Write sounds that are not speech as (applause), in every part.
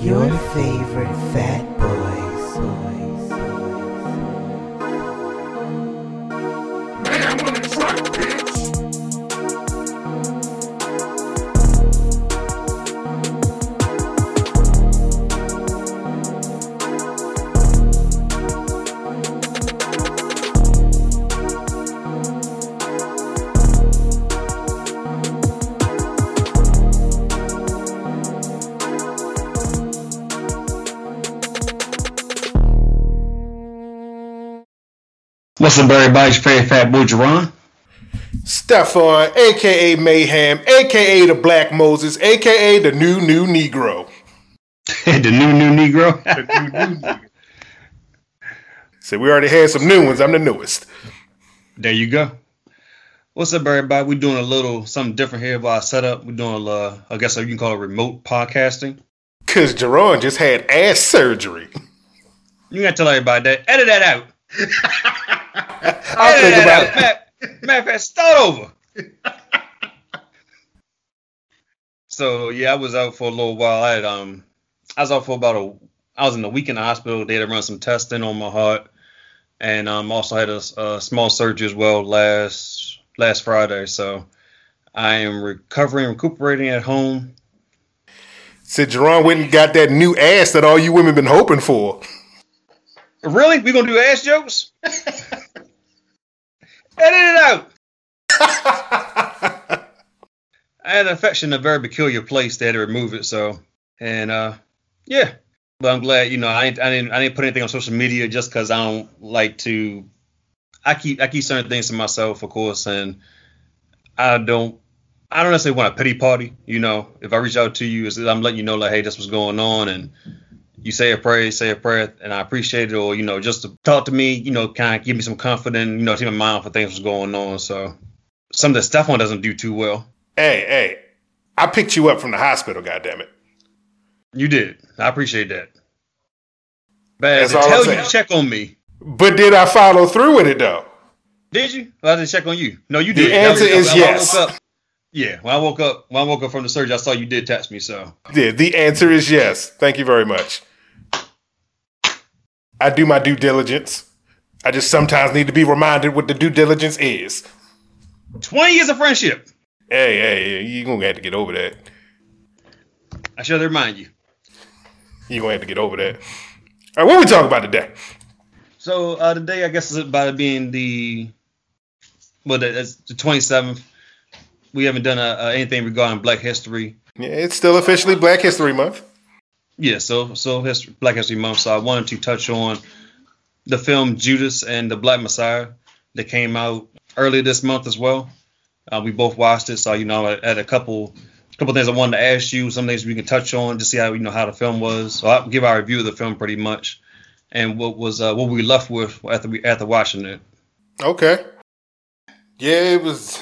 Your favorite fat boys. What's up, everybody's favorite fat boy, Jerron? Stefan, aka Mayhem, aka the Black Moses, aka the new new Negro. (laughs) the new new Negro. (laughs) The new new Negro. So we already had some new ones. I'm the newest. there you go. What's up, everybody? We're doing a little something different here about our setup. We're doing, a, uh, I guess you can call it remote podcasting. Cause Jerron just had ass surgery. You gotta tell everybody that. Edit that out. (laughs) I'll Edit think that about out. it. Matter, matter of fact, start over. so yeah, I was out for a little while. I had um, I was out for about a. I was in the week in the hospital. They had to run some testing on my heart, and um, also had a, a small surgery as well last last Friday. So I am recovering, recuperating at home. Said Jerron went and got that new ass that all you women been hoping for. Really? We gonna do ass jokes? (laughs) Edit it out. I had an infection in a very peculiar place. They had to remove it. So, and uh, yeah. But I'm glad. You know, I I didn't I didn't put anything on social media just because I don't like to. I keep I keep certain things to myself, of course, and I don't. I don't necessarily want a pity party. You know, if I reach out to you, I'm letting you know like, hey, this was going on, and you say a prayer, say a prayer, and I appreciate it, or you know, just to talk to me, you know, kind of give me some confidence, you know, keep my mind for things was going on. So something that Stefan doesn't do too well. Hey, hey, I picked you up from the hospital. goddamn it. You did. I appreciate that. But to tell you check on me. But did I follow through with it though? Did you? Well, I didn't check on you. No, you did. The answer I- is I yes. up- yeah, when I woke up, when I woke up from the surgery, I saw you did text me. So Yeah, the answer is yes. Thank you very much. I do my due diligence. I just sometimes need to be reminded what the due diligence is. 20 years of friendship. Hey, hey, you're gonna have to get over that. I should remind you. You're gonna have to get over that. All right, what we talking about today? So uh, today, I guess, is about it being the well, the- it's the 27th. We haven't done uh, uh, anything regarding Black History. Yeah, it's still officially Black History Month. Yeah, so so history, Black History Month. So I wanted to touch on the film Judas and the Black Messiah that came out earlier this month as well. Uh, we both watched it, so you know, I had a couple couple things I wanted to ask you, some things we can touch on to see how you know how the film was. So I'll give our review of the film pretty much, and what was uh, what we left with after we after watching it. Okay. Yeah, it was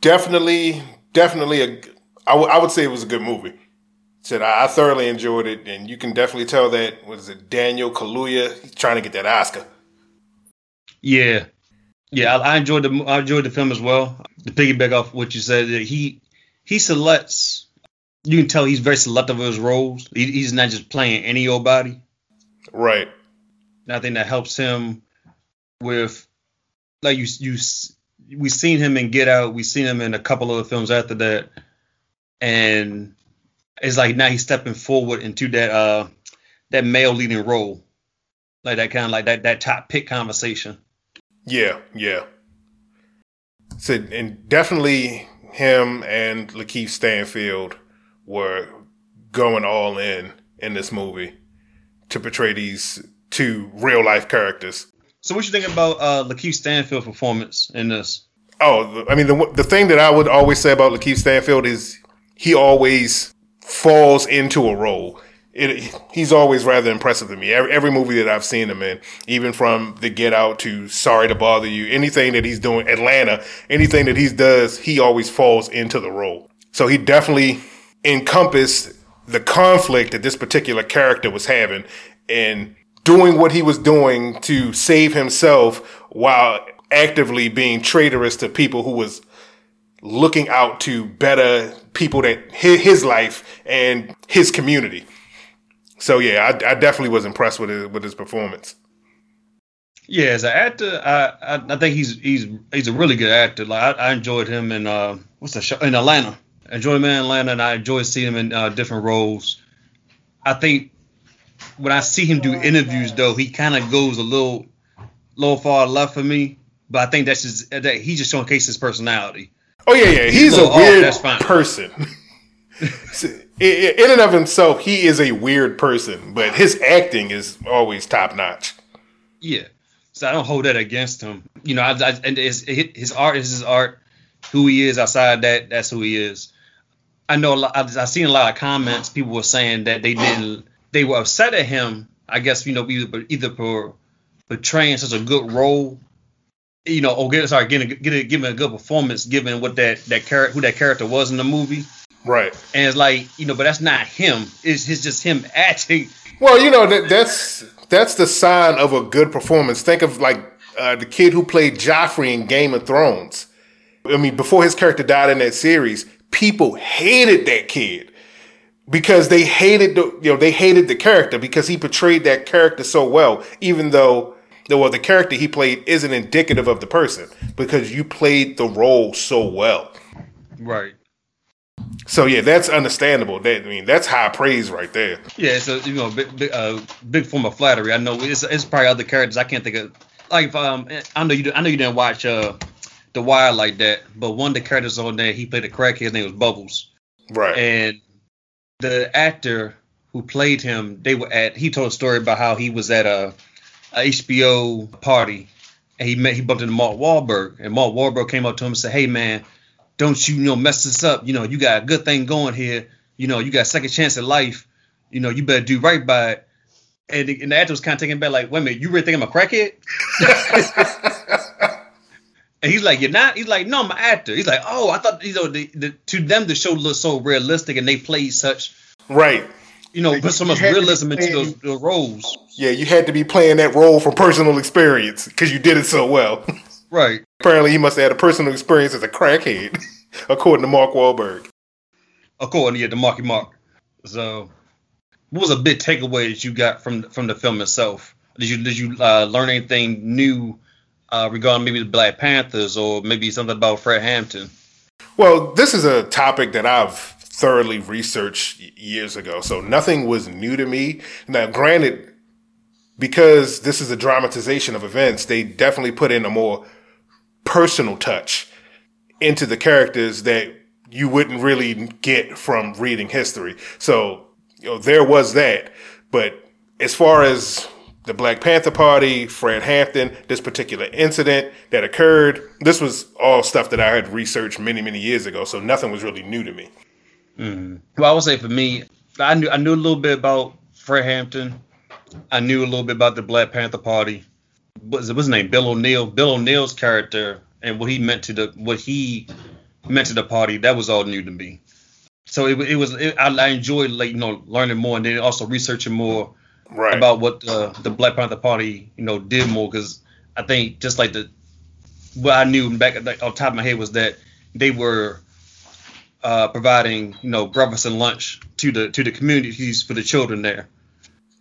definitely, definitely a. I would- I would say it was a good movie. Said I, thoroughly enjoyed it, and you can definitely tell that was it Daniel Kaluuya he's trying to get that Oscar. Yeah, yeah, I, I enjoyed the I enjoyed the film as well. To piggyback off what you said, that he he selects. You can tell he's very selective of his roles. He, he's not just playing any old body. Right. And I think that helps him with like you you we seen him in Get Out. We seen him in a couple of other films after that, and it's like now he's stepping forward into that uh that male leading role, like that kind of like that that top pick conversation. Yeah, yeah. So, and definitely him and Lakeith Stanfield were going all in in this movie to portray these two real life characters. So what you think about uh Lakeith Stanfield performance in this? Oh, I mean, the the thing that I would always say about Lakeith Stanfield is he always falls into a role. It, he's always rather impressive to me. Every, every movie that I've seen him in, even from The Get Out to Sorry to Bother You, anything that he's doing, Atlanta, anything that he does, he always falls into the role. So he definitely encompassed the conflict that this particular character was having and doing what he was doing to save himself while actively being traitorous to people who was looking out to better people that his, life and his community. So yeah, I, I definitely was impressed with his, with his performance. Yeah, as an actor, I, I, I think he's he's he's a really good actor. Like I, I enjoyed him in uh what's the show in Atlanta. I enjoyed him in Atlanta, and I enjoyed seeing him in uh, different roles. I think when I see him do interviews, though, he kind of goes a little little far left for me. But I think that's just that he just showcases his personality. Oh yeah, yeah, he's a oh, weird person. (laughs) in and of himself, he is a weird person, but his acting is always top notch. Yeah, so I don't hold that against him. You know, I, I, and his, his art is his art. Who he is outside that, that's who he is. I know a lot, I've, I've seen a lot of comments. People were saying that they didn't, they were upset at him. I guess you know either either for portraying such a good role, you know, or get sorry, getting getting giving a good performance, given what that that character who that character was in the movie. Right. And it's like you know, but that's not him. It's, it's just him (laughs) acting. Well, you know that that's that's the sign of a good performance. Think of like uh, the kid who played Joffrey in Game of Thrones. I mean, before his character died in that series, people hated that kid because they hated the you know they hated the character because he portrayed that character so well, even though the well the character he played isn't indicative of the person because you played the role so well. Right. So yeah, that's understandable. That I mean, that's high praise right there. Yeah, it's a you know big big, uh, big form of flattery. I know it's, it's probably other characters I can't think of. Like um, I know you I know you didn't watch uh The Wire like that, but one of the characters on there he played a crackhead. His name was Bubbles. Right. And the actor who played him, they were at. He told a story about how he was at a, a HBO party and he met he bumped into Mark Wahlberg and Mark Wahlberg came up to him and said, "Hey man." don't you, you know, mess this up. You know, you got a good thing going here. You know, you got a second chance at life. You know, you better do right by it. And the, and the actor was kind of taken back, like, wait a minute, you really think I'm a crackhead? (laughs) and he's like, you're not? He's like, no, I'm an actor. He's like, oh, I thought, you know, the, the, to them the show looked so realistic and they played such. Right. You know, put so much realism into those, those roles. Yeah, you had to be playing that role from personal experience because you did it so well. (laughs) Right. Apparently, he must have had a personal experience as a crackhead, (laughs) according to Mark Wahlberg. According yeah, to Marky Mark. So, what was a big takeaway that you got from from the film itself? Did you did you uh, learn anything new uh, regarding maybe the Black Panthers or maybe something about Fred Hampton? Well, this is a topic that I've thoroughly researched years ago, so nothing was new to me. Now, granted, because this is a dramatization of events, they definitely put in a more personal touch into the characters that you wouldn't really get from reading history. So, you know, there was that. But as far as the Black Panther Party, Fred Hampton, this particular incident that occurred, this was all stuff that I had researched many, many years ago. So nothing was really new to me. Mm-hmm. Well, I would say for me, I knew I knew a little bit about Fred Hampton. I knew a little bit about the Black Panther Party what's, what's his name? Bill O'Neal. Bill O'Neal's character and what he meant to the what he meant to the party. That was all new to me. So it, it was it, I, I, enjoyed like you know learning more and then also researching more right. about what the the Black Panther Party you know did more because I think just like the what I knew back like, on top of my head was that they were uh, providing you know breakfast and lunch to the to the communities for the children there.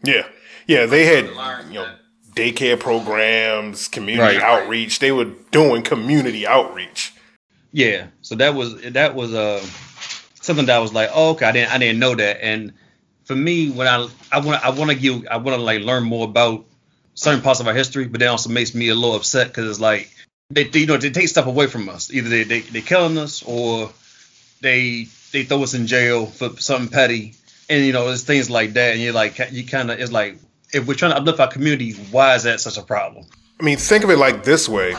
Yeah, yeah, they had you know daycare programs, community right. outreach. They were doing community outreach. Yeah, so that was that was uh something that I was like, oh, okay, I didn't I didn't know that. And for me, when I I want I want to give I want to like learn more about certain parts of our history, but that also makes me a little upset because it's like they, they, you know they take stuff away from us. Either they they they killing us or they they throw us in jail for something petty. And you know, it's things like that, and you're like, you kind of, it's like, if we're trying to uplift our community, why is that such a problem? I mean, think of it like this way.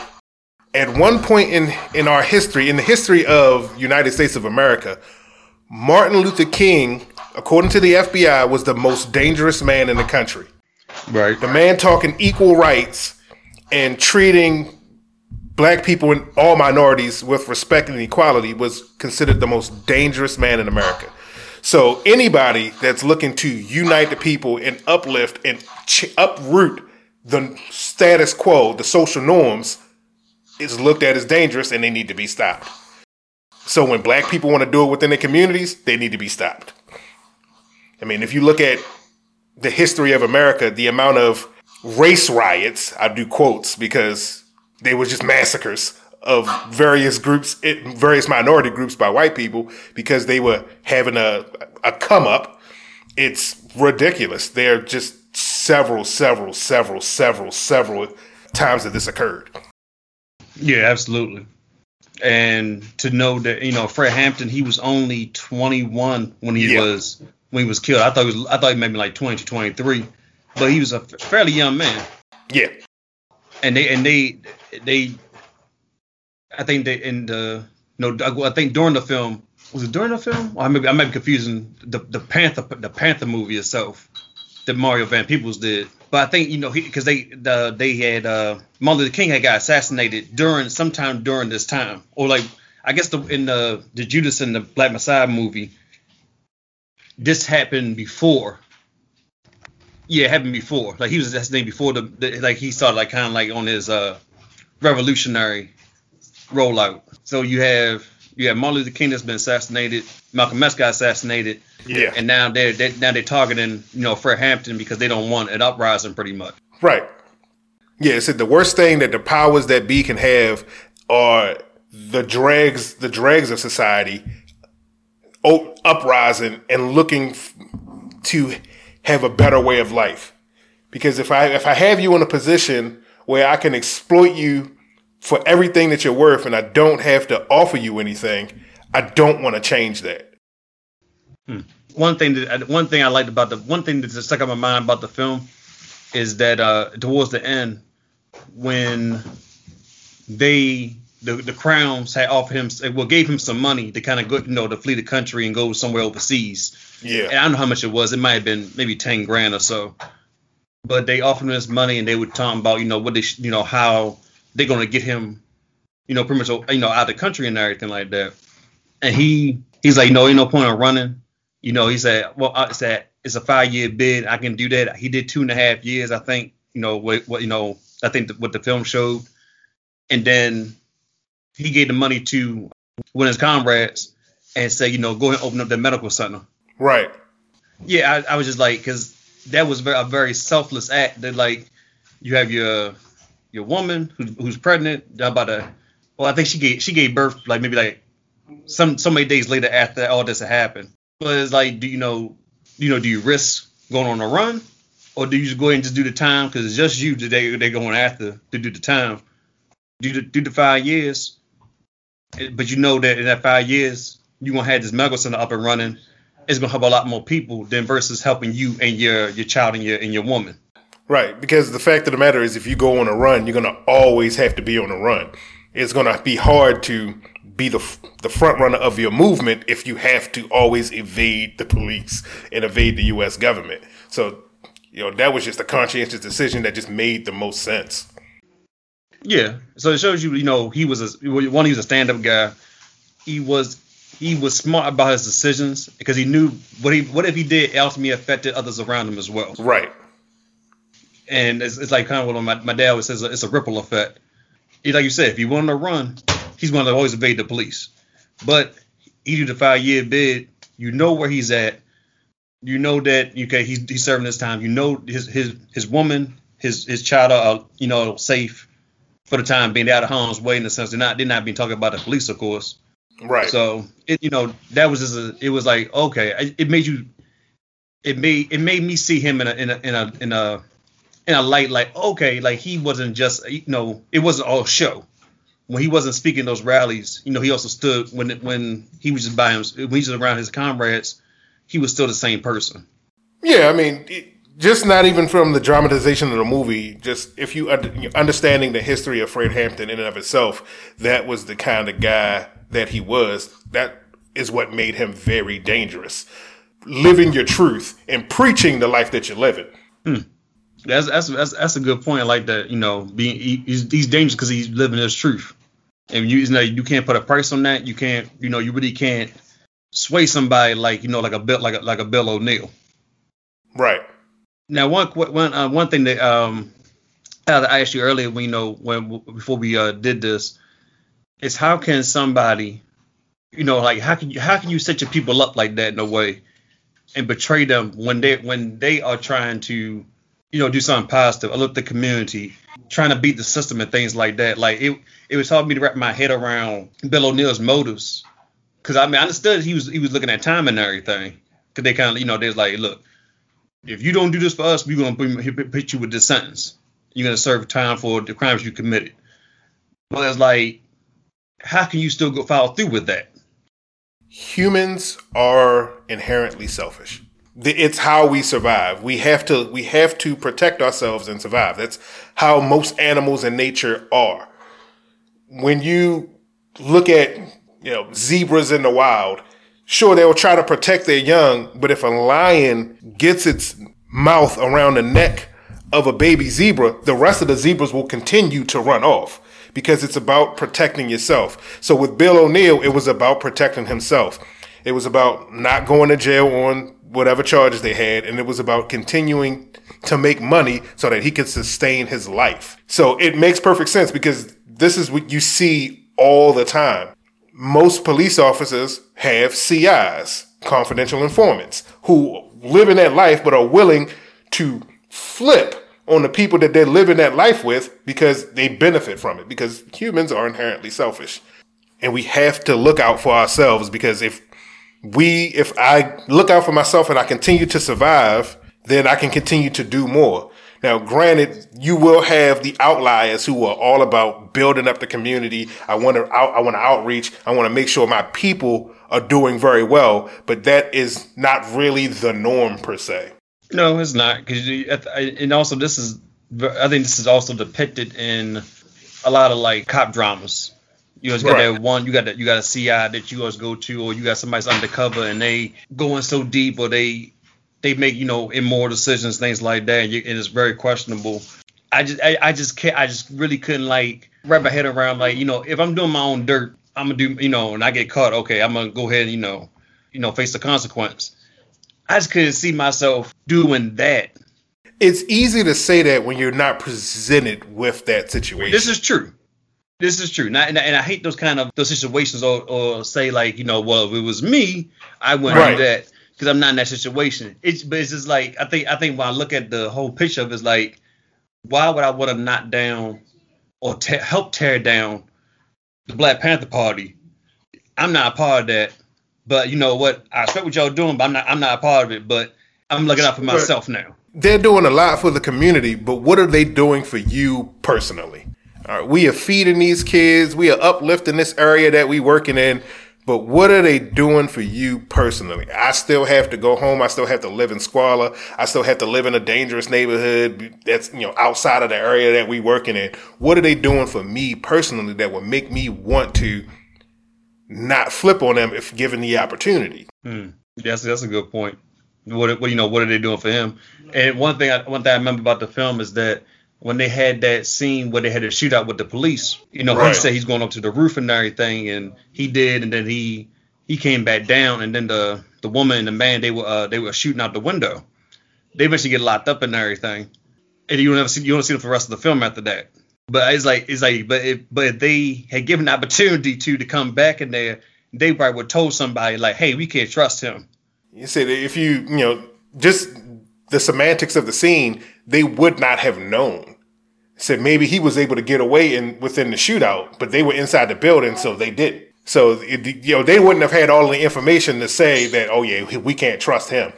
At one point in, in our history, in the history of United States of America, Martin Luther King, according to the FBI, was the most dangerous man in the country. Right. The man talking equal rights and treating black people and all minorities with respect and equality was considered the most dangerous man in America. So anybody that's looking to unite the people and uplift and ch- uproot the status quo, the social norms, is looked at as dangerous and they need to be stopped. So when black people want to do it within their communities, they need to be stopped. I mean, if you look at the history of America, the amount of race riots, I do quotes because they were just massacres of various groups, various minority groups by white people because they were having a, a come up. It's ridiculous. There are just several, several, several, several, several times that this occurred. Yeah, absolutely. And to know that you know Fred Hampton, he was only 21 when he yeah. was when he was killed. I thought he was I thought he maybe like 20 to 23, but he was a fairly young man. Yeah. And they and they they I think they in the no I think during the film was it during the film? I may I might be confusing the the Panther the Panther movie itself that Mario Van Peebles did. But I think you know because they the they had uh, Martin Luther King had got assassinated during sometime during this time or like I guess the in the the Judas and the Black Messiah movie this happened before. Yeah, it happened before. Like he was assassinated before the, the like he started like kind of like on his uh revolutionary rollout. So you have you have Martin Luther King that's been assassinated, Malcolm X got assassinated, yeah, and now they're, they're now they're targeting you know Fred Hampton because they don't want an uprising pretty much. Right. Yeah, it said the worst thing that the powers that be can have are the dregs, the dregs of society, uprising and looking to have a better way of life. Because if I if I have you in a position where I can exploit you for everything that you're worth and I don't have to offer you anything, I don't want to change that. Hmm. One thing that one thing I liked about the one thing that stuck in my mind about the film is that uh, towards the end when they the, the crowns had offered him well gave him some money to kind of go you know to flee the country and go somewhere overseas. Yeah. And I don't know how much it was. It might have been maybe ten grand or so. But they offered him this money and they were talking about you know what they you know how they're gonna get him, you know, pretty much you know out of the country and everything like that. And he he's like, no, ain't no point in running. You know, he said, well, I said it's a five year bid. I can do that. He did two and a half years, I think. You know what, what you know, I think what the film showed. And then he gave the money to one of his comrades and said, you know, go ahead and open up the medical center. Right. Yeah, I, I was just like, because that was a very selfless act. That like, you have your your woman who's, who's pregnant about a well I think she gave she gave birth like maybe like some so many days later after all this had happened. But it's like do you know you know do you risk going on a run or do you just go ahead and just do the time because it's just you today they're going after to do the time do the do the five years but you know that in that five years you're gonna have this medical center up and running it's gonna help a lot more people than versus helping you and your your child and your and your woman Right, because the fact of the matter is, if you go on a run, you're going to always have to be on a run. It's going to be hard to be the the front runner of your movement if you have to always evade the police and evade the U.S. government. So, you know, that was just a conscientious decision that just made the most sense. Yeah, so it shows you, you know, he was a one. He was a stand up guy. He was he was smart about his decisions because he knew what he what if he did ultimately affected others around him as well. Right and it's, it's like kind of what my, my dad always says it's a ripple effect. Like you said, if you want to run, he's going to always evade the police. But he do the five year bid, you know where he's at. You know that okay, he's, he's serving his time. You know his his his woman, his his child are you know safe for the time being. They're out of harm's way in the sense they're not they're not being talking about the police, of course. Right. So it you know that was just a, it was like okay, it made you it made it made me see him in a in a in a in a in a light like okay, like he wasn't just you know it wasn't all show. When he wasn't speaking those rallies, you know, he also stood when when he was just by him when he was around his comrades, he was still the same person. Yeah, I mean, it, just not even from the dramatization of the movie. Just if you understanding the history of Fred Hampton in and of itself, that was the kind of guy that he was. That is what made him very dangerous. Living your truth and preaching the life that you're living. Hmm. That's that's that's, that's a good point. like that, you know, being he, he's, he's dangerous because he's living his truth, and you, you know you can't put a price on that. You can't, you know, you really can't sway somebody like you know like a bit like a, like a Bill O'Neal. Right. Now one one uh, one thing that um I asked you earlier when you know when before we uh, did this is how can somebody you know like how can you how can you set your people up like that in a way and betray them when they when they are trying to, you know, do something positive, uplift the community, trying to beat the system and things like that. Like it it was hard for me to wrap my head around Bill O'Neal's motives. Cause I mean I understood he was he was looking at time and everything. Cause they kind of you know they was like, look, if you don't do this for us, we're gonna put, put you with this sentence. You're gonna serve time for the crimes you committed. But it's like, how can you still go follow through with that? Humans are inherently selfish. It's how we survive. We have to we have to protect ourselves and survive. That's how most animals in nature are. When you look at you know zebras in the wild, sure they'll try to protect their young, but if a lion gets its mouth around the neck of a baby zebra, the rest of the zebras will continue to run off because it's about protecting yourself. So with Bill O'Neal, it was about protecting himself. It was about not going to jail on whatever charges they had, and it was about continuing to make money so that he could sustain his life. So it makes perfect sense because this is what you see all the time. Most police officers have CIs, confidential informants, who live in that life but are willing to flip on the people that they're living that life with because they benefit from it because humans are inherently selfish. And we have to look out for ourselves because if we if i look out for myself and i continue to survive then i can continue to do more. Now granted you will have the outliers who are all about building up the community. I want to out, i want to outreach. I want to make sure my people are doing very well. But that is not really the norm per se no, it's not because and also this is I think this is also depicted in a lot of like cop dramas. You always got right. that one, you got that you got a CI that you always go to, or you got somebody's undercover and they going so deep, or they they make you know immoral decisions, things like that, and, you, and it's very questionable. I just I, I just can't I just really couldn't like wrap my head around like you know if I'm doing my own dirt, I'm gonna do you know, and I get caught, okay, I'm gonna go ahead and you know you know face the consequence. I just couldn't see myself doing that. It's easy to say that when you're not presented with that situation. This is true. This is true. And I, and I, hate those kind of those situations or, or say like, you know, well, if it was me, I wouldn't right. do that because I'm not in that situation. It's but it's just like I think I think when I look at the whole picture of it, it's like, why would I want to knock down or te- help tear down the Black Panther Party? I'm not a part of that. But you know what? I respect what y'all doing, but I'm not I'm not a part of it. But I'm looking out for myself now. They're doing a lot for the community, but what are they doing for you personally? All right, we are feeding these kids, we are uplifting this area that we working in, but what are they doing for you personally? I still have to go home. I still have to live in squalor. I still have to live in a dangerous neighborhood that's, you know, outside of the area that we working in. What are they doing for me personally that would make me want to not flip on them if given the opportunity. Hmm. Yes, that's a good point. What, what you know, what are they doing for him? And one thing, I, one thing I remember about the film is that when they had that scene where they had a shootout with the police, you know, right. he said he's going up to the roof and everything, and he did, and then he he came back down, and then the the woman and the man they were uh, they were shooting out the window. They eventually get locked up and everything, and you don't ever see you don't see them for the rest of the film after that. But it's like it's like but if but if they had given the opportunity to to come back in there, they probably would told somebody like, hey, we can't trust him. You said if you you know just the semantics of the scene, they would not have known. Said maybe he was able to get away in within the shootout, but they were inside the building, so they didn't. So it, you know they wouldn't have had all the information to say that oh yeah we can't trust him.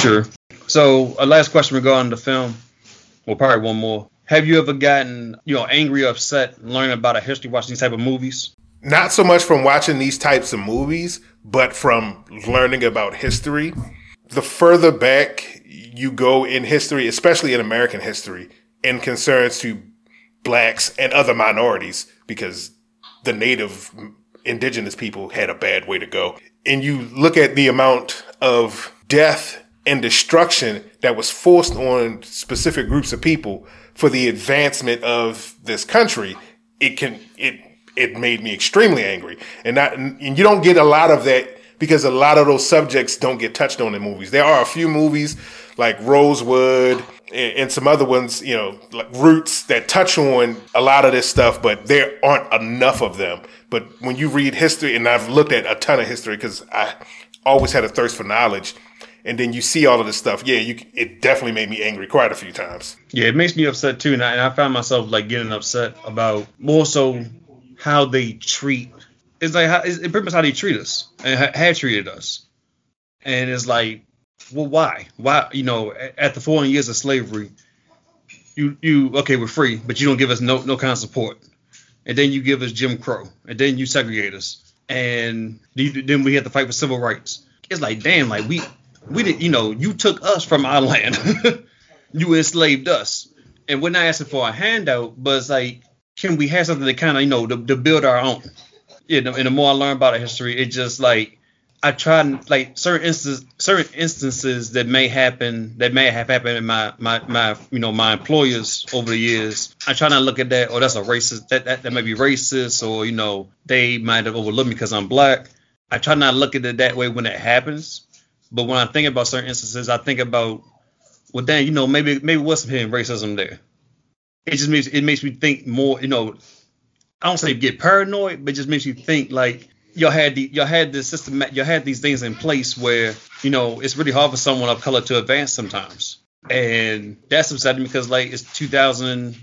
Sure. So a last question regarding the film. Well, probably one more. Have you ever gotten, you know, angry or upset learning about a history watching these type of movies? Not so much from watching these types of movies, but from learning about history. The further back you go in history, especially in American history, in concerns to blacks and other minorities, because the native indigenous people had a bad way to go. And you look at the amount of death and destruction that was forced on specific groups of people for the advancement of this country, it can it it made me extremely angry. And that and you don't get a lot of that because a lot of those subjects don't get touched on in movies. There are a few movies like Rosewood and, some other ones, you know, like Roots that touch on a lot of this stuff, but there aren't enough of them. But when you read history, and I've looked at a ton of history because I always had a thirst for knowledge, and then you see all of this stuff. Yeah, you it definitely made me angry quite a few times. Yeah, it makes me upset too, and I, and I found myself like getting upset about more so how they treat. It's like how, it's pretty much how they treat us and ha- have treated us, and it's like, well, why? Why? You know, a- after 400 years of slavery, you you okay, we're free, but you don't give us no no kind of support, and then you give us Jim Crow, and then you segregate us, and you- then we have to fight for civil rights. It's like, damn, like we we did, you know, you took us from our land, (laughs) you enslaved us, and we're not asking for a handout, but it's like, can we have something to kind of, you know, to, to build our own? You know, and the more I learn about the history, it just like I try and like certain instances, certain instances that may happen, that may have happened in my my my you know my employers over the years. I try not to look at that, or that's a racist, that that, that may be racist, or you know they might have overlooked me because I'm black. I try not to look at it that way when it happens. But when I think about certain instances, I think about, well, dang, you know, maybe maybe what's hidden racism there. It just makes it makes me think more, you know. I don't say get paranoid, but just makes you think like y'all had the y'all had this system, y'all had these things in place where you know it's really hard for someone of color to advance sometimes, and that's upsetting because like it's 2000,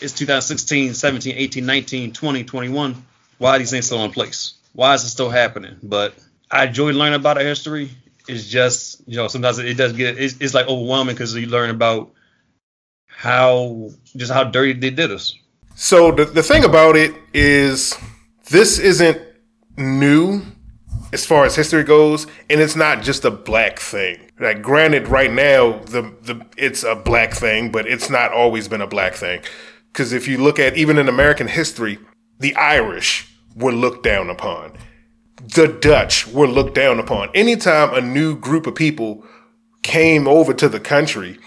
it's 2016, 17, 18, 19, 20, 21. Why are these things still in place? Why is it still happening? But I enjoy learning about our history. It's just you know sometimes it does get it's, it's like overwhelming because you learn about how just how dirty they did us. So the the thing about it is this isn't new as far as history goes, and it's not just a black thing. Like granted, right now the the it's a black thing, but it's not always been a black thing. Because if you look at even in American history, the Irish were looked down upon. The Dutch were looked down upon. Anytime a new group of people came over to the country,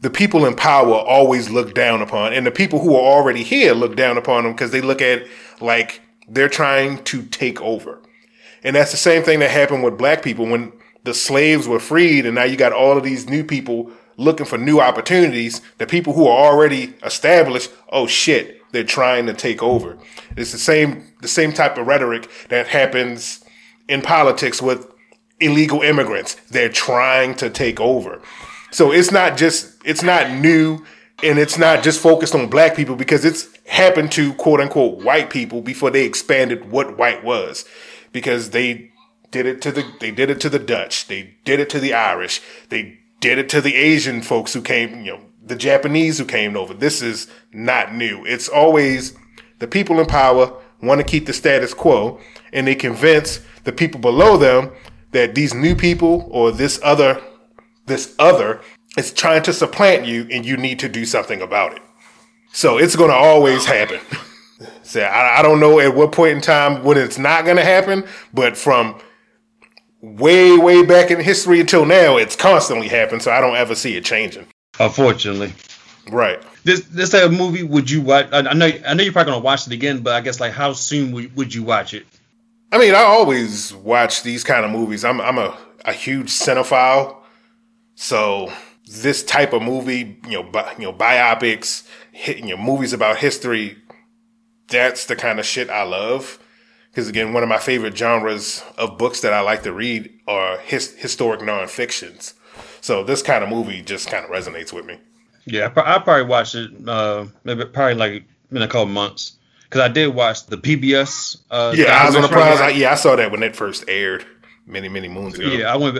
the people in power always look down upon, and the people who are already here look down upon them because they look at like they're trying to take over. And that's the same thing that happened with black people when the slaves were freed, and now you got all of these new people looking for new opportunities. The people who are already established, oh shit, they're trying to take over. It's the same the same type of rhetoric that happens in politics with illegal immigrants. They're trying to take over. So it's not just it's not new and it's not just focused on black people because it's happened to quote unquote white people before they expanded what white was. Because they did it to the they did it to the Dutch, they did it to the Irish, they did it to the Asian folks who came, you know, the Japanese who came over. This is not new. It's always the people in power want to keep the status quo and they convince the people below them that these new people or this other this other is trying to supplant you and you need to do something about it. So it's going to always happen. (laughs) so I, I don't know at what point in time when it's not going to happen, but from way, way back in history until now, it's constantly happened. So I don't ever see it changing. Unfortunately, Right. this this type of movie would you watch? I, I know I know you're probably gonna watch it again, but I guess like how soon would, would you watch it? I mean, I always watch these kind of movies. I'm I'm a, a huge cinephile, so this type of movie, you know, bi, you know, biopics, hit, you know, movies about history. That's the kind of shit I love. Because again, one of my favorite genres of books that I like to read are his, historic nonfictions. So this kind of movie just kind of resonates with me. Yeah, I, probably watched it uh maybe probably like in a couple months because I did watch the PBS. Uh, Yeah, Eyes on the Prize. I, yeah, I saw that when it first aired many, many moons ago. Yeah, I went.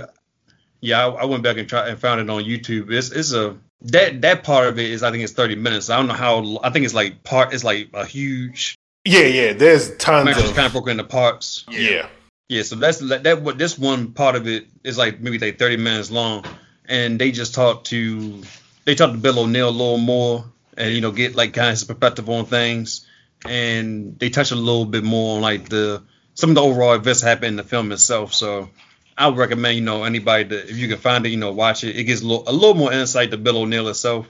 Yeah, I, I went back and tried and found it on YouTube. It's it's a that that part of it is I think it's 30 minutes. I don't know how. I think it's like part. It's like a huge. Yeah, yeah. There's tons It's of kind of broken into parts. yeah. Yeah, so that's that, what this one part of it is like maybe like 30 minutes long, and they just talk to they talk to Bill O'Neal a little more, and you know get like kind of his perspective on things, and they touch a little bit more on like the some of the overall events that happen in the film itself. So I would recommend you know anybody that if you can find it, you know watch it. It gives a little, a little more insight to Bill O'Neal itself,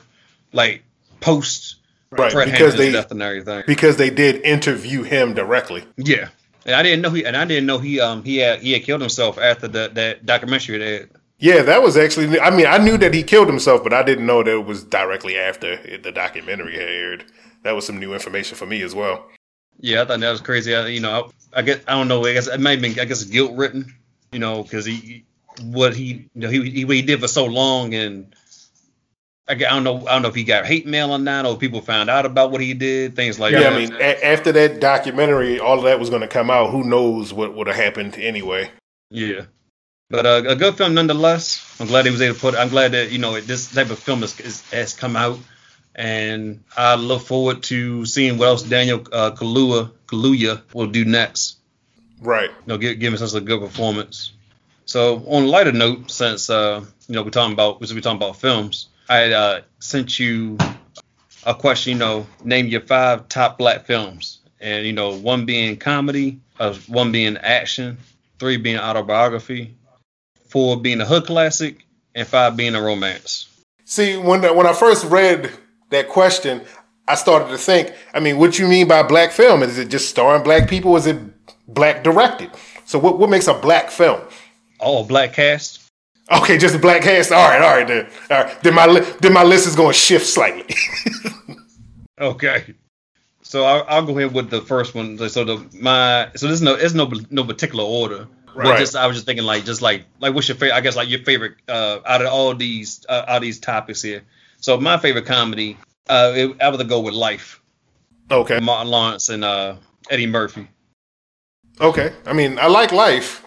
like post Right, Fred because they death and everything. because they did interview him directly. Yeah. And I didn't know he and I didn't know he um he had he had killed himself after the that documentary that Yeah, that was actually. I mean, I knew that he killed himself, but I didn't know that it was directly after the documentary had aired. That was some new information for me as well. yeah I thought that was crazy. I, you know I, I guess I don't know I guess it might have been I guess guilt written you know because he what he you know he, he what he did for so long and I don't know I don't know if he got hate mail on that or people found out about what he did things like Yeah, that. Yeah, I mean, a- after that documentary, all of that was going to come out. Who knows what would have happened anyway? Yeah. But uh, a good film nonetheless. I'm glad he was able to put. I'm glad that you know this type of film is, is, has come out, and I look forward to seeing what else Daniel uh, Kaluuya Kaluuya will do next. Right. You know, give, giving us a good performance. So on a lighter note, since uh, you know we're talking about we're talking about films, I uh, sent you a question. You know, name your five top black films, and you know one being comedy, uh, one being action, three being autobiography, four being a hood classic, and five being a romance. See, when when I first read that question, I started to think. I mean, what you mean by black film? Is it just starring black people? Is it black directed? So what what makes a black film? Oh, all black cast. Okay, just a black cast. All right, all right then. All right, then my li- then my list is going to shift slightly. (laughs) Okay. So I'll, I'll go ahead with the first one. So the my so there's no there's no no particular order. But Right. just I was just thinking like just like like what's your favorite? I guess like your favorite uh, out of all these uh, of these topics here. So my favorite comedy, uh, it, I would go with Life, okay, Martin Lawrence and uh, Eddie Murphy. okay. I mean, I like Life.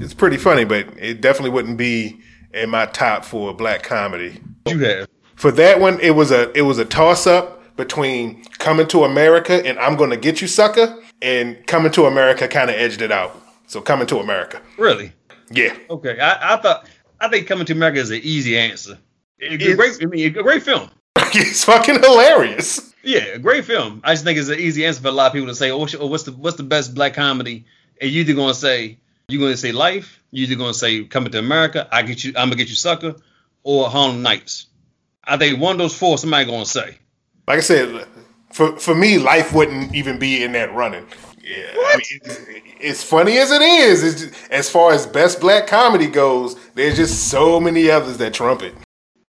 It's pretty funny, but it definitely wouldn't be in my top for a black comedy. You have For that one, it was a it was a toss up between Coming to America and I'm Gonna Get You Sucker, and Coming to America kind of edged it out. So Coming to America, really yeah, okay. I, I thought I think Coming to America is an easy answer. A It's- great, I mean, a great film. (laughs) it's fucking hilarious. Yeah, a great film. I just think it's an easy answer for a lot of people to say, "Oh, oh what's, oh, the what's the best black comedy?" And you either gonna say you're gonna say Life, you either gonna say Coming to America, I get you, I'm gonna get you Sucker, or Harlem Nights. I think one of those four somebody gonna say. Like I said, for for me, life wouldn't even be in that running. Yeah, I mean, it's, as funny as it is, it's just, as far as best black comedy goes, there's just so many others that trump it.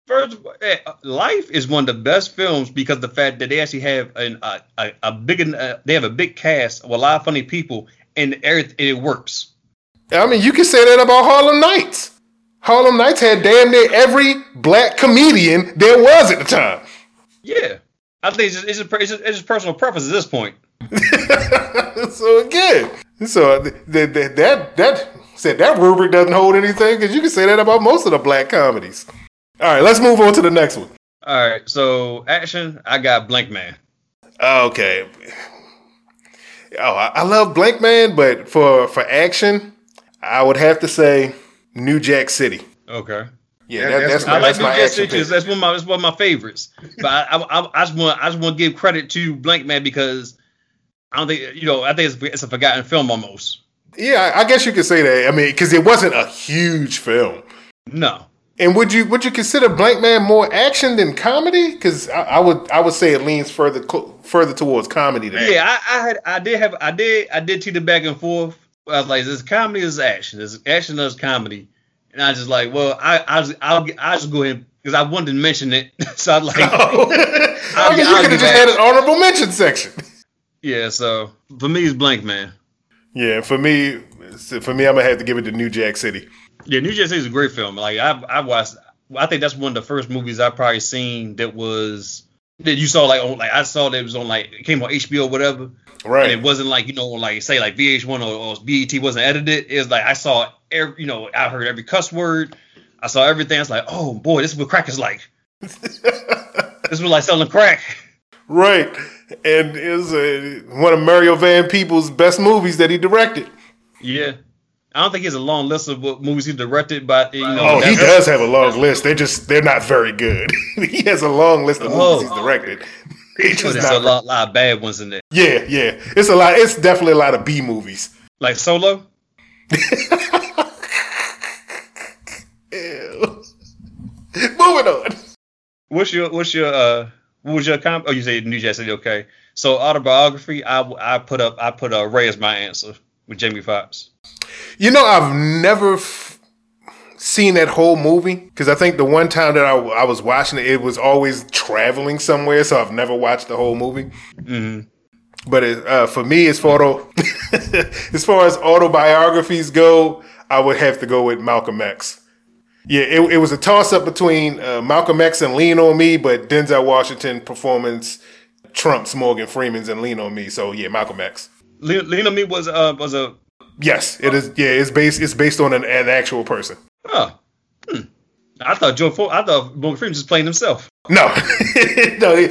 First, of all, eh, Life is one of the best films because the fact that they actually have an, a, a, a big uh, they have a big cast of a lot of funny people and everything it works. I mean, you can say that about Harlem Nights. Harlem Nights had damn near every black comedian there was at the time. Yeah, I think it's just, it's just, it's just, it's just personal preference at this point. (laughs) so again, so th- th- th- that that said that rubric doesn't hold anything because you can say that about most of the black comedies. All right, let's move on to the next one. All right, so action, I got Blankman. Okay. Oh, I, I love Blankman, but for for action, I would have to say New Jack City. Okay. Yeah, that, that's, I my, like that's my action That's one of my that's one of my favorites. But I, I, I just want I just want to give credit to Blank Man because I don't think you know I think it's, it's a forgotten film almost. Yeah, I I guess you could say that. I mean, because it wasn't a huge film. No. And would you would you consider Blankman more action than comedy? Because I, I would I would say it leans further further towards comedy than Yeah, I, I had I did have I did I did teeter back and forth. I was like, is this comedy or is this action? Is it action or is comedy? And I just like, well, I I was, I'll I'll just go ahead because I wanted to mention it. (laughs) so I was like, Oh. (laughs) I mean, you could have just had an honorable mention section. Yeah. So for me, it's Blankman. Yeah, for me, for me, I'm gonna have to give it to New Jack City. Yeah, New Jack City is a great film. Like I I watched. I think that's one of the first movies I probably seen that was that you saw like on like I saw that it was on like it came on HBO or whatever. Right. And it wasn't like you know like say like VH1 or, or BET wasn't edited. It was like I saw every you know I heard every cuss word. I saw everything. It's like, oh boy, this is what crack is like. (laughs) this was like selling crack. Right. And it was uh, one of Mario Van Peebles' best movies that he directed. Yeah. I don't think he has a long list of what movies he directed, but you know. Oh, he does have a long list. They're just they're not very good. (laughs) he has a long list of movies Oh. (laughs) he's directed. They But just a lot, lot of bad ones in there. yeah, yeah. It's a lot. It's definitely a lot of B movies. Like Solo. (laughs) Moving on. What's your what's your uh what was your comp? Oh, you say New Jack City. Okay. So autobiography, I I put up I put uh, Ray as my answer with Jamie Foxx. You know, I've never f- seen that whole movie because I think the one time that I, I was watching it, it was always traveling somewhere, so I've never watched the whole movie. hmm But it, uh, for me, as far (laughs) as far as autobiographies go, I would have to go with Malcolm X. Yeah, it, it was a toss up between uh, Malcolm X and Lean on Me, but Denzel Washington performance trumps Morgan Freeman's and Lean on Me. So yeah, Malcolm X. Lean, Lean on Me was uh was a Yes, it is. Yeah, it's based it's based on an, an actual person. oh. Hmm. I thought Joe Fo- I thought Morgan Freeman just playing himself. No, (laughs) no,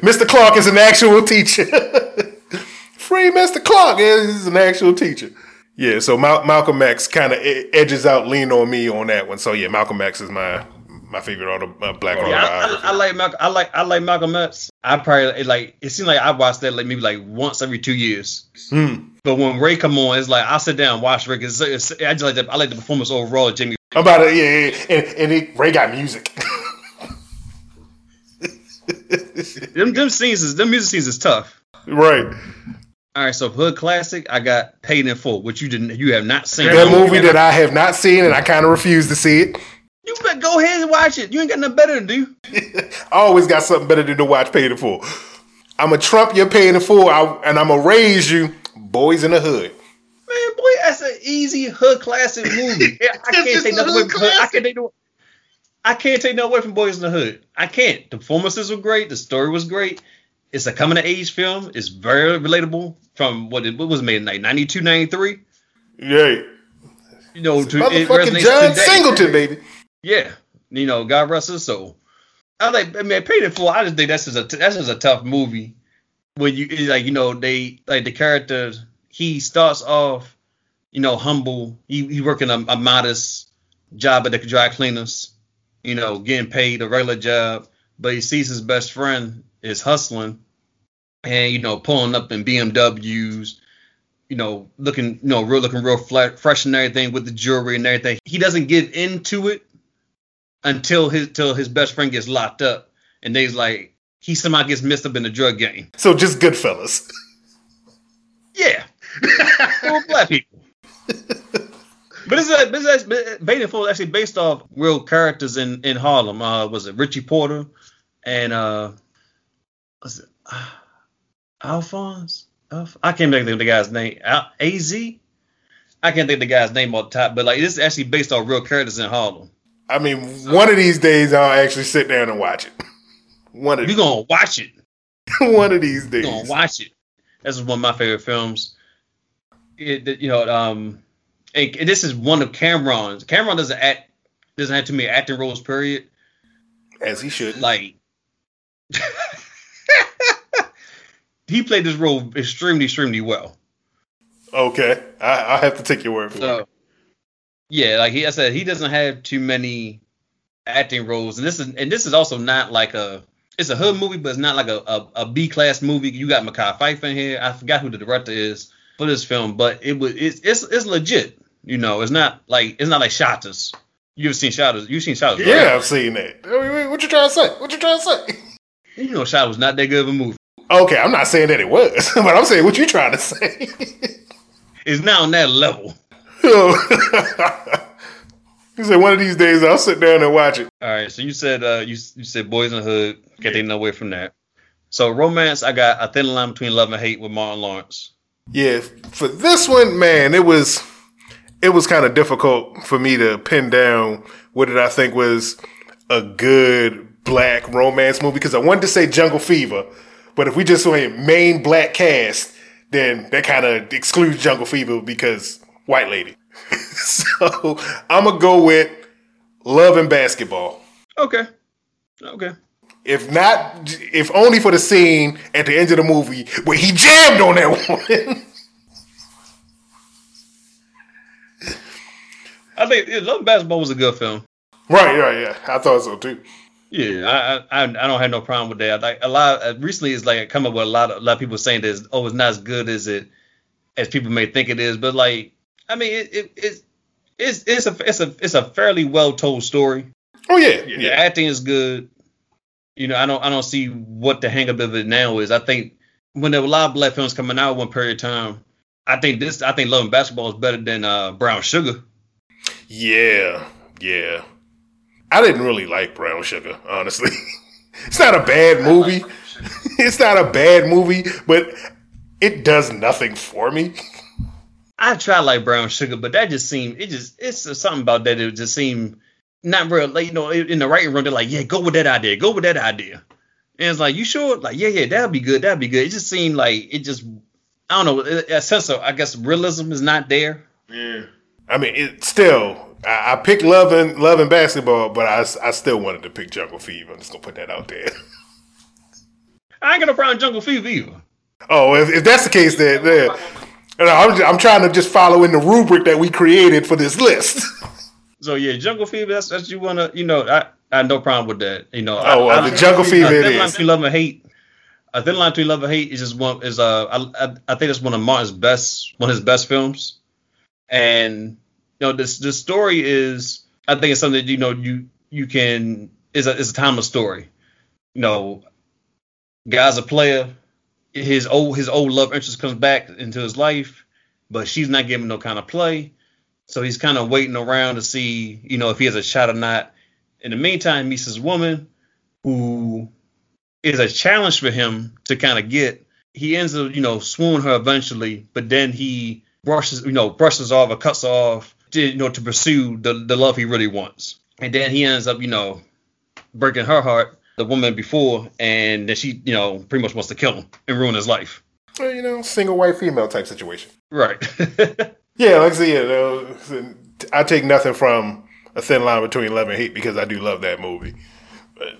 Mr. Clark is an actual teacher. (laughs) Free Mr. Clark is an actual teacher. Yeah, so Mal- Malcolm X kind of edges out Lean on Me on that one. So yeah, Malcolm X is my my favorite auto uh, black Yeah, I, I, I like Malcolm. I like I like Malcolm X. I probably like. It seems like I watched that like maybe like once every two years. Hmm. But when Ray come on, it's like I sit down and watch Ray. Cause it's, I just like the, I like the performance overall. Jimmy. I'm about it, yeah, yeah, and, and he, Ray got music. (laughs) Them them scenes is them music scenes is tough. right, All right, so hood classic. I got Paid in Full, which you didn't. You have not seen. that movie that I have not seen, and I kind of refuse to see it. You better go ahead and watch it. You ain't got nothing better to do. (laughs) I always got something better than to watch Paid in Full. I'm gonna trump your Paid in Full, I, and I'm gonna raise you, Boyz n the Hood. Man, boy, that's an easy hood classic movie. (laughs) I can't take nothing away from hood. I can't take no. I can't take no away from Boyz n the Hood. I can't. The performances were great. The story was great. It's a coming of age film. It's very relatable from what it what was made in like 92, 93. Yeah, You know, to motherfucking John today. Singleton, baby. Yeah, you know, God rest his soul. I like, I mean, Paid in Full. I just think that's just a that's just a tough movie. When you like, you know, they like the character. He starts off, you know, humble. He he working a, a modest job at the dry cleaners. You know, getting paid a regular job, but he sees his best friend is hustling, and you know, pulling up in BMWs. You know, looking, you know, real looking real flat, fresh and everything with the jewelry and everything. He doesn't get into it until his till his best friend gets locked up, and they's like he somehow gets messed up in the drug game. So just Goodfellas. (laughs) Yeah, Full of (laughs) black people. (laughs) But this is this is Paid in Full is actually based off real characters in in Harlem. Uh, was it Richie Porter and uh, was it uh, Alphonse? Alph- I can't think of the guy's name. Al- Az. I can't think of the guy's name off the top, but like this is actually based on real characters in Harlem. I mean, one of these days I'll actually sit down and watch it. (laughs) One of You gonna watch it? (laughs) one of these days. You gonna watch it? This is one of my favorite films. It, you know, um, and this is one of Cam'ron's. Cameron doesn't act, doesn't have too many acting roles. Period. As he should. Like, (laughs) he played this role extremely, extremely well. Okay, I, I'll have to take your word for it. Yeah, like he, I said, he doesn't have too many acting roles, and this is, and this is also not like a, it's a hood movie, but it's not like a, a, a B class movie. You got Mekhi Phifer in here. I forgot who the director is for this film, but it was, it's, it's, it's legit. You know, it's not like, it's not like Shottas. You've seen Shottas. You've seen Shottas. Yeah, right? I've seen that. What you trying to say? What you trying to say? You know, was not that good of a movie. Okay, I'm not saying that it was, (laughs) but I'm saying what you trying to say. It's not on that level. (laughs) he said one of these days I'll sit down and watch it. All right, so you said uh, you you said Boyz n the Hood. Can't take no away from that. So romance, I got a thin line between love and hate with Martin Lawrence. Yeah, for this one, man, it was it was kind of difficult for me to pin down what did I think was a good black romance movie because I wanted to say Jungle Fever, but if we just went main black cast, then that kind of excludes Jungle Fever because white lady. (laughs) so I'm gonna go with Love and Basketball. Okay, okay. If not, if only for the scene at the end of the movie where he jammed on that (laughs) one. I think Love and Basketball was a good film. right, right, yeah. I thought so too. Yeah, I I, I don't have no problem with that. Like a lot uh, recently, it's like come up with a lot of a lot of people saying this. Oh, it's not as good as it as people may think it is. But like, I mean, it, it it's it's it's a it's a it's a fairly well told story. Oh yeah, The yeah. acting is good. You know, I don't I don't see what the hang up of it now is. I think when there were a lot of black films coming out one period of time, I think this I think Love and Basketball is better than uh, Brown Sugar. Yeah, yeah. I didn't really like Brown Sugar, honestly. (laughs) it's not a bad movie. (laughs) it's not a bad movie, but it does nothing for me. I tried like brown sugar, but that just seemed it just it's something about that it just seemed not real. Like you know, in the writing room, they're like, yeah, go with that idea, go with that idea, and it's like, you sure? Like, yeah, yeah, that'd be good, that'd be good. It just seemed like it just I don't know, a sense of I guess realism is not there. Yeah. I mean, it still. I, I picked love and love and basketball, but I, I still wanted to pick Jungle Fever. I'm just gonna put that out there. I ain't got no problem with Jungle Fever either. Oh, if, if that's the case, then, then I'm, I'm trying to just follow in the rubric that we created for this list. So yeah, Jungle Fever. That's that's you wanna. You know, I I have no problem with that. You know. Oh, I, well, the Jungle Fever it is. Between Love and Hate. A Thin Line Between Love and Hate is just one is uh I, I I think it's one of Martin's best one of his best films, and you know this this story is I think it's something that you know you you can is a is a timeless story. You know, guy's a player. His old his old love interest comes back into his life, but she's not giving no kind of play. So he's kind of waiting around to see, you know, if he has a shot or not. In the meantime, meets this woman who is a challenge for him to kind of get. He ends up, you know, swooning her eventually, but then he brushes, you know, brushes off or cuts off, to, you know, to pursue the, the love he really wants. And then he ends up, you know, breaking her heart, the woman before, and then she, you know, pretty much wants to kill him and ruin his life. Well, you know, single white female type situation. Right. (laughs) Yeah, like I said, you know, I take nothing from a thin line between love and hate because I do love that movie. But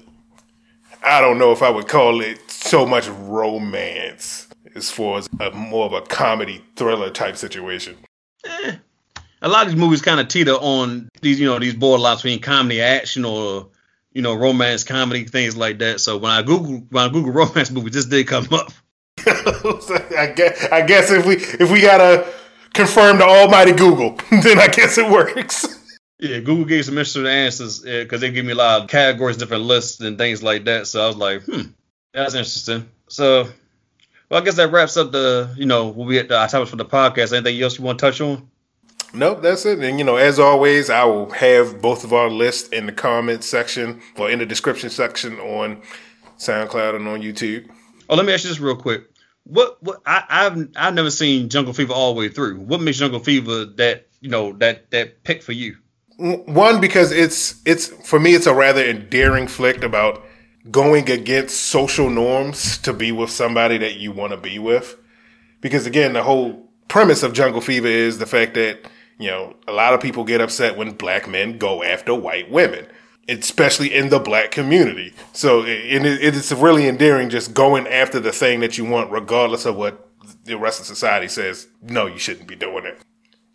I don't know if I would call it so much romance as far as a more of a comedy thriller type situation. Eh, a lot of these movies kind of teeter on these, you know, these borderlines between comedy, action, or you know, romance, comedy, things like that. So when I Google when I Google (laughs) romance movies, this did come up. (laughs) I guess I guess if we if we gotta confirm the almighty Google, (laughs) then I guess it works. Yeah, Google gave some interesting answers because they give me a lot of categories, different lists, and things like that. So I was like, hmm, that's interesting. So, well, I guess that wraps up the, you know, we'll be at the topics for the podcast. Anything else you want to touch on? Nope, that's it. And you know, as always, I will have both of our lists in the comments section or in the description section on SoundCloud and on YouTube. Oh, let me ask you this real quick. What what I, I've I've never seen Jungle Fever all the way through. What makes Jungle Fever that you know that that pick for you? One because it's it's for me it's a rather endearing flick about going against social norms to be with somebody that you want to be with. Because again, the whole premise of Jungle Fever is the fact that you know a lot of people get upset when black men go after white women, especially in the black community. So it, it, it's really endearing just going after the thing that you want, regardless of what the rest of society says. No, you shouldn't be doing it.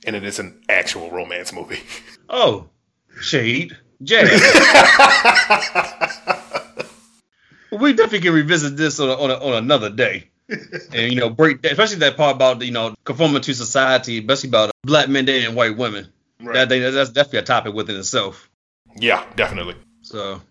And it is an actual romance movie. (laughs) Oh, Shade, Jay. (laughs) we definitely can revisit this on, a, on, a, on another day, (laughs) and you know, break especially that part about you know conforming to society, especially about black men dating white women. Right. That, that's definitely a topic within itself. Yeah, definitely. So,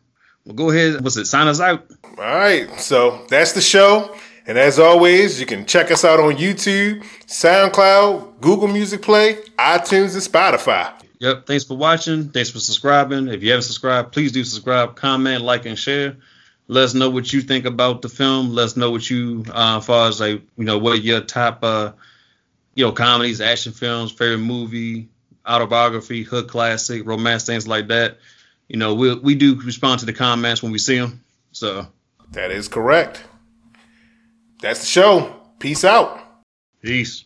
we'll go ahead. What's it? Sign us out. All right. So that's the show. And as always, you can check us out on YouTube, SoundCloud, Google Music Play, iTunes, and Spotify. Yep. Thanks for watching. Thanks for subscribing. If you haven't subscribed, please do subscribe, comment, like, and share. Let us know what you think about the film. Let us know what you, uh, as far as like, you know, what your top, uh, you know, comedies, action films, favorite movie, autobiography, hood classic, romance, things like that. You know, we we do respond to the comments when we see them. So That is correct. That's the show. Peace out. peace.